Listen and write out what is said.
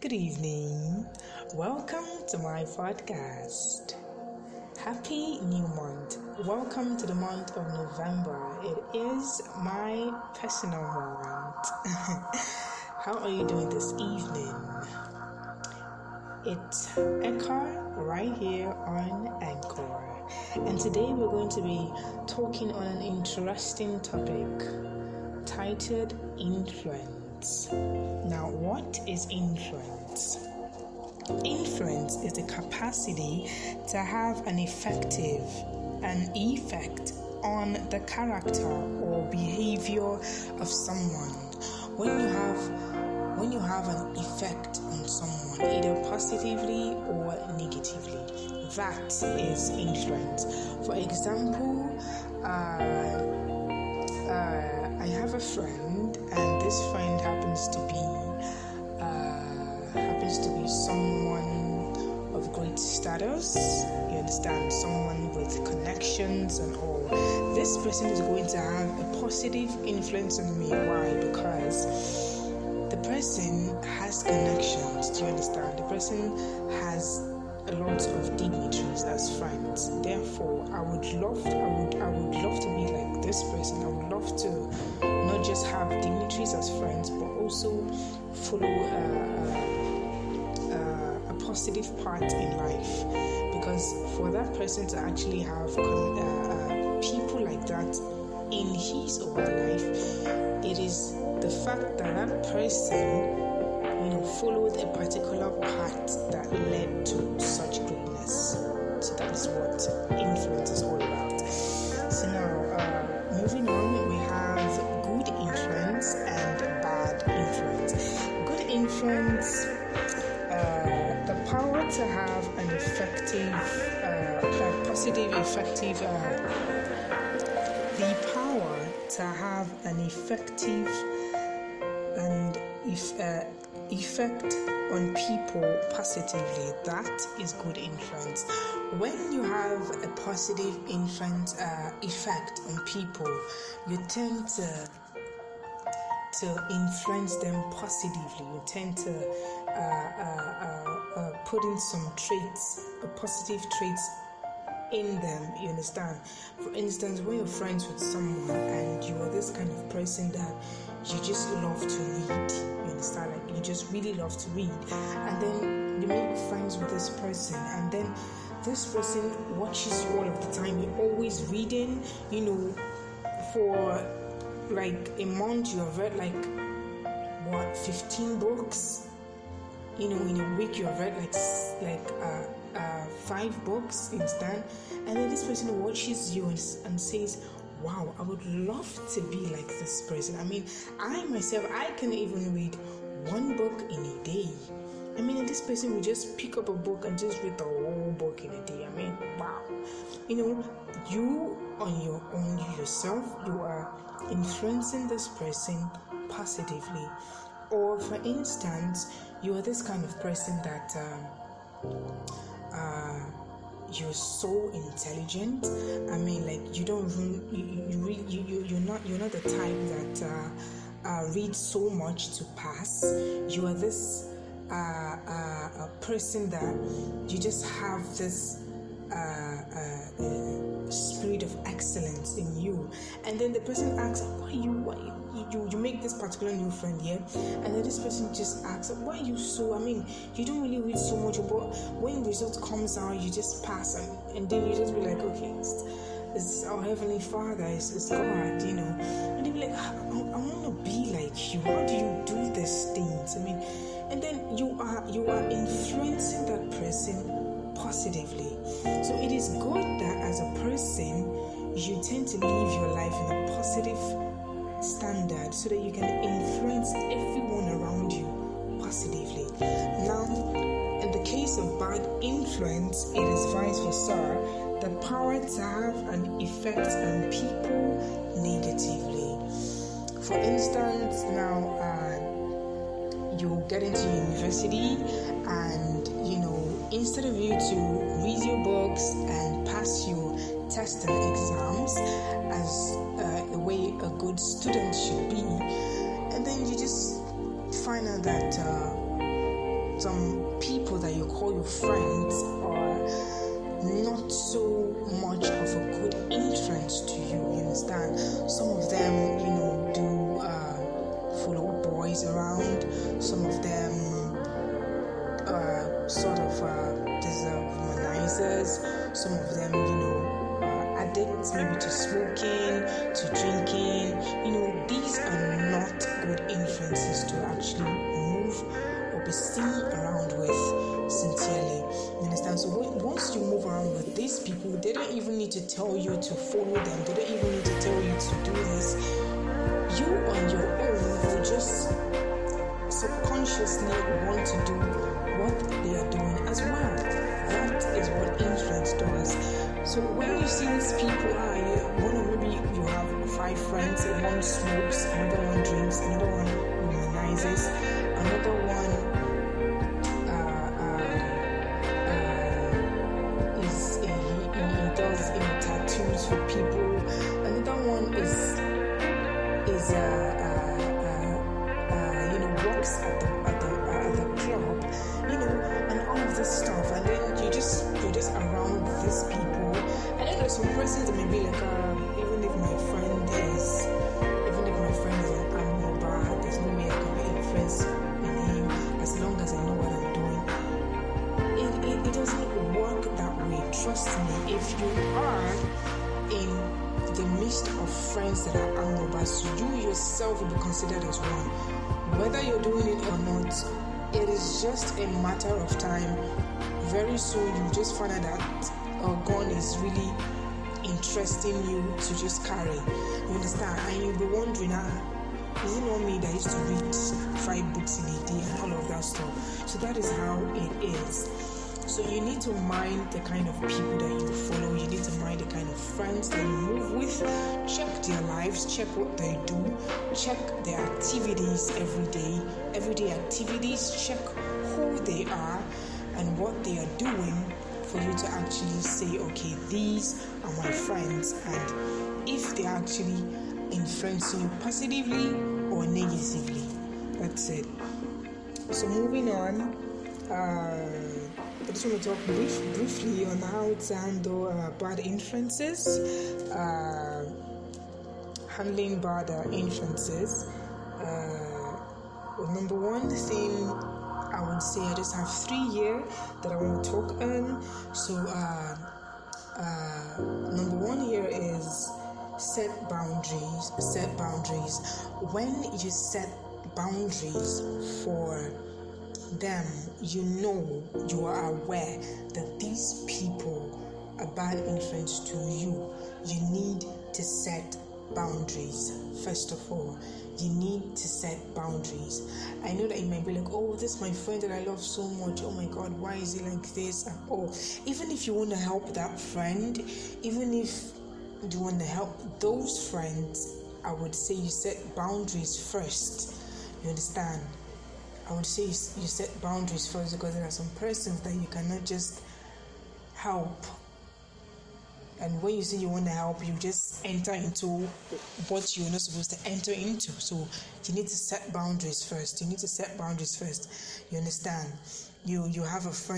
Good evening. Welcome to my podcast. Happy new month. Welcome to the month of November. It is my personal moment. How are you doing this evening? It's Eka right here on Anchor. And today we're going to be talking on an interesting topic titled Influence. Now, what is influence? Influence is the capacity to have an effective an effect on the character or behavior of someone. When you have when you have an effect on someone, either positively or negatively, that is influence. For example, uh, uh, I have a friend, this friend happens to be uh, happens to be someone of great status. You understand, someone with connections and all. This person is going to have a positive influence on me. Why? Because the person has connections. Do you understand? The person has a lot of dignitaries as friends. Therefore, I would love, I would, I would love to be like this person. I would love to not just have dignitaries as friends, but also follow uh, uh, a positive part in life. Because for that person to actually have con- uh, people like that in his or her life, it is the fact that that person, you know, followed a particular path that led to such greatness. So that is what influence is all about. So now, uh, moving on, uh, a positive, effective, uh, the power to have an effective and if uh, effect on people positively that is good influence. When you have a positive influence uh, effect on people you tend to to influence them positively. You tend to uh, uh, uh put in some traits positive traits in them you understand? For instance when you're friends with someone and you are this kind of person that you just love to read you understand? Like you just really love to read. And then you make friends with this person and then this person watches you all of the time you're always reading you know for like a month you have read like what 15 books you know in a week you have read like like uh uh, five books instead, and then this person watches you and, and says, Wow, I would love to be like this person. I mean, I myself, I can even read one book in a day. I mean, this person will just pick up a book and just read the whole book in a day. I mean, wow. You know, you on your own, yourself, you are influencing this person positively. Or, for instance, you are this kind of person that. Um, uh, you're so intelligent. I mean, like you don't you you, you, you you're not you're not the type that uh, uh, reads so much to pass. You are this uh, uh, person that you just have this and then the person asks, "Why you? Why you?" You, you make this particular new friend here, and then this person just asks, "Why you so?" I mean, you don't really read so much, but when the result comes out, you just pass, and, and then you just be like, "Okay, it's, it's our heavenly Father, it's, it's God," you know, and they be like, "I, I want to be like you. How do you do these things?" I mean, and then you are you are influencing that person positively. So it is good that as a person you tend to live your life in a positive standard so that you can influence everyone around you positively. Now, in the case of bad influence, it is vice versa the power to have an effect on people negatively. For instance, now uh, you get into university and you know instead of you to read your books and pass your tests and exams as uh, the way a good student should be, and then you just find out that uh, some people that you call your friends are not so much of a good influence to you. You understand? Some of them, you know, do uh, follow boys around. Some of them uh, sort of uh, deserve womanizers. Some of them, you know, addicts maybe to smoking, to drinking. You know, these are not good influences to actually move or be seen around with sincerely. You understand? So once you move around with these people, they don't even need to tell you to follow them. They don't even need to tell you to do this. You on your own will just subconsciously want to do these people, ah, you, one of maybe you have five friends, one smokes, another one drinks, another one womanizes, another one is he does tattoos for people. Another one is is uh, uh, uh, uh, you know works at the at the some persons that may be like, uh, even if my friend is, even if my friend is like an animal bad, there's no way I can be influenced in him as long as I know what I'm doing. It, it, it doesn't work that way. Trust me. If you are in the midst of friends that are amorous, you yourself will be considered as one. Whether you're doing it or not, it is just a matter of time. Very soon, you just find out that a gun is really interesting you to just carry. You understand? And you'll be wondering, ah, is it not me that used to read five books in a day and all of that stuff? So that is how it is. So you need to mind the kind of people that you follow. You need to mind the kind of friends that you move with. Check their lives, check what they do, check their activities every day, everyday activities, check who they are and what they are doing for you to actually say, okay, these are my friends, and if they're actually influencing you positively or negatively. That's it. So moving on. Uh, I just want to talk brief, briefly on how to handle uh, bad influences, uh, handling bad uh, influences. Uh, well, number one the thing I would say, I just have three here that I want to talk on. So, uh, uh, number one here is set boundaries. Set boundaries. When you set boundaries for them, you know, you are aware that these people are bad influence to you. You need to set boundaries, first of all. You need to set boundaries. I know that you might be like, oh, this is my friend that I love so much. Oh my God, why is he like this? Oh, even if you want to help that friend, even if you want to help those friends, I would say you set boundaries first. You understand? I would say you set boundaries first because there are some persons that you cannot just help. And when you say you want to help, you just enter into what you're not supposed to enter into. So you need to set boundaries first. You need to set boundaries first. You understand? You you have a friend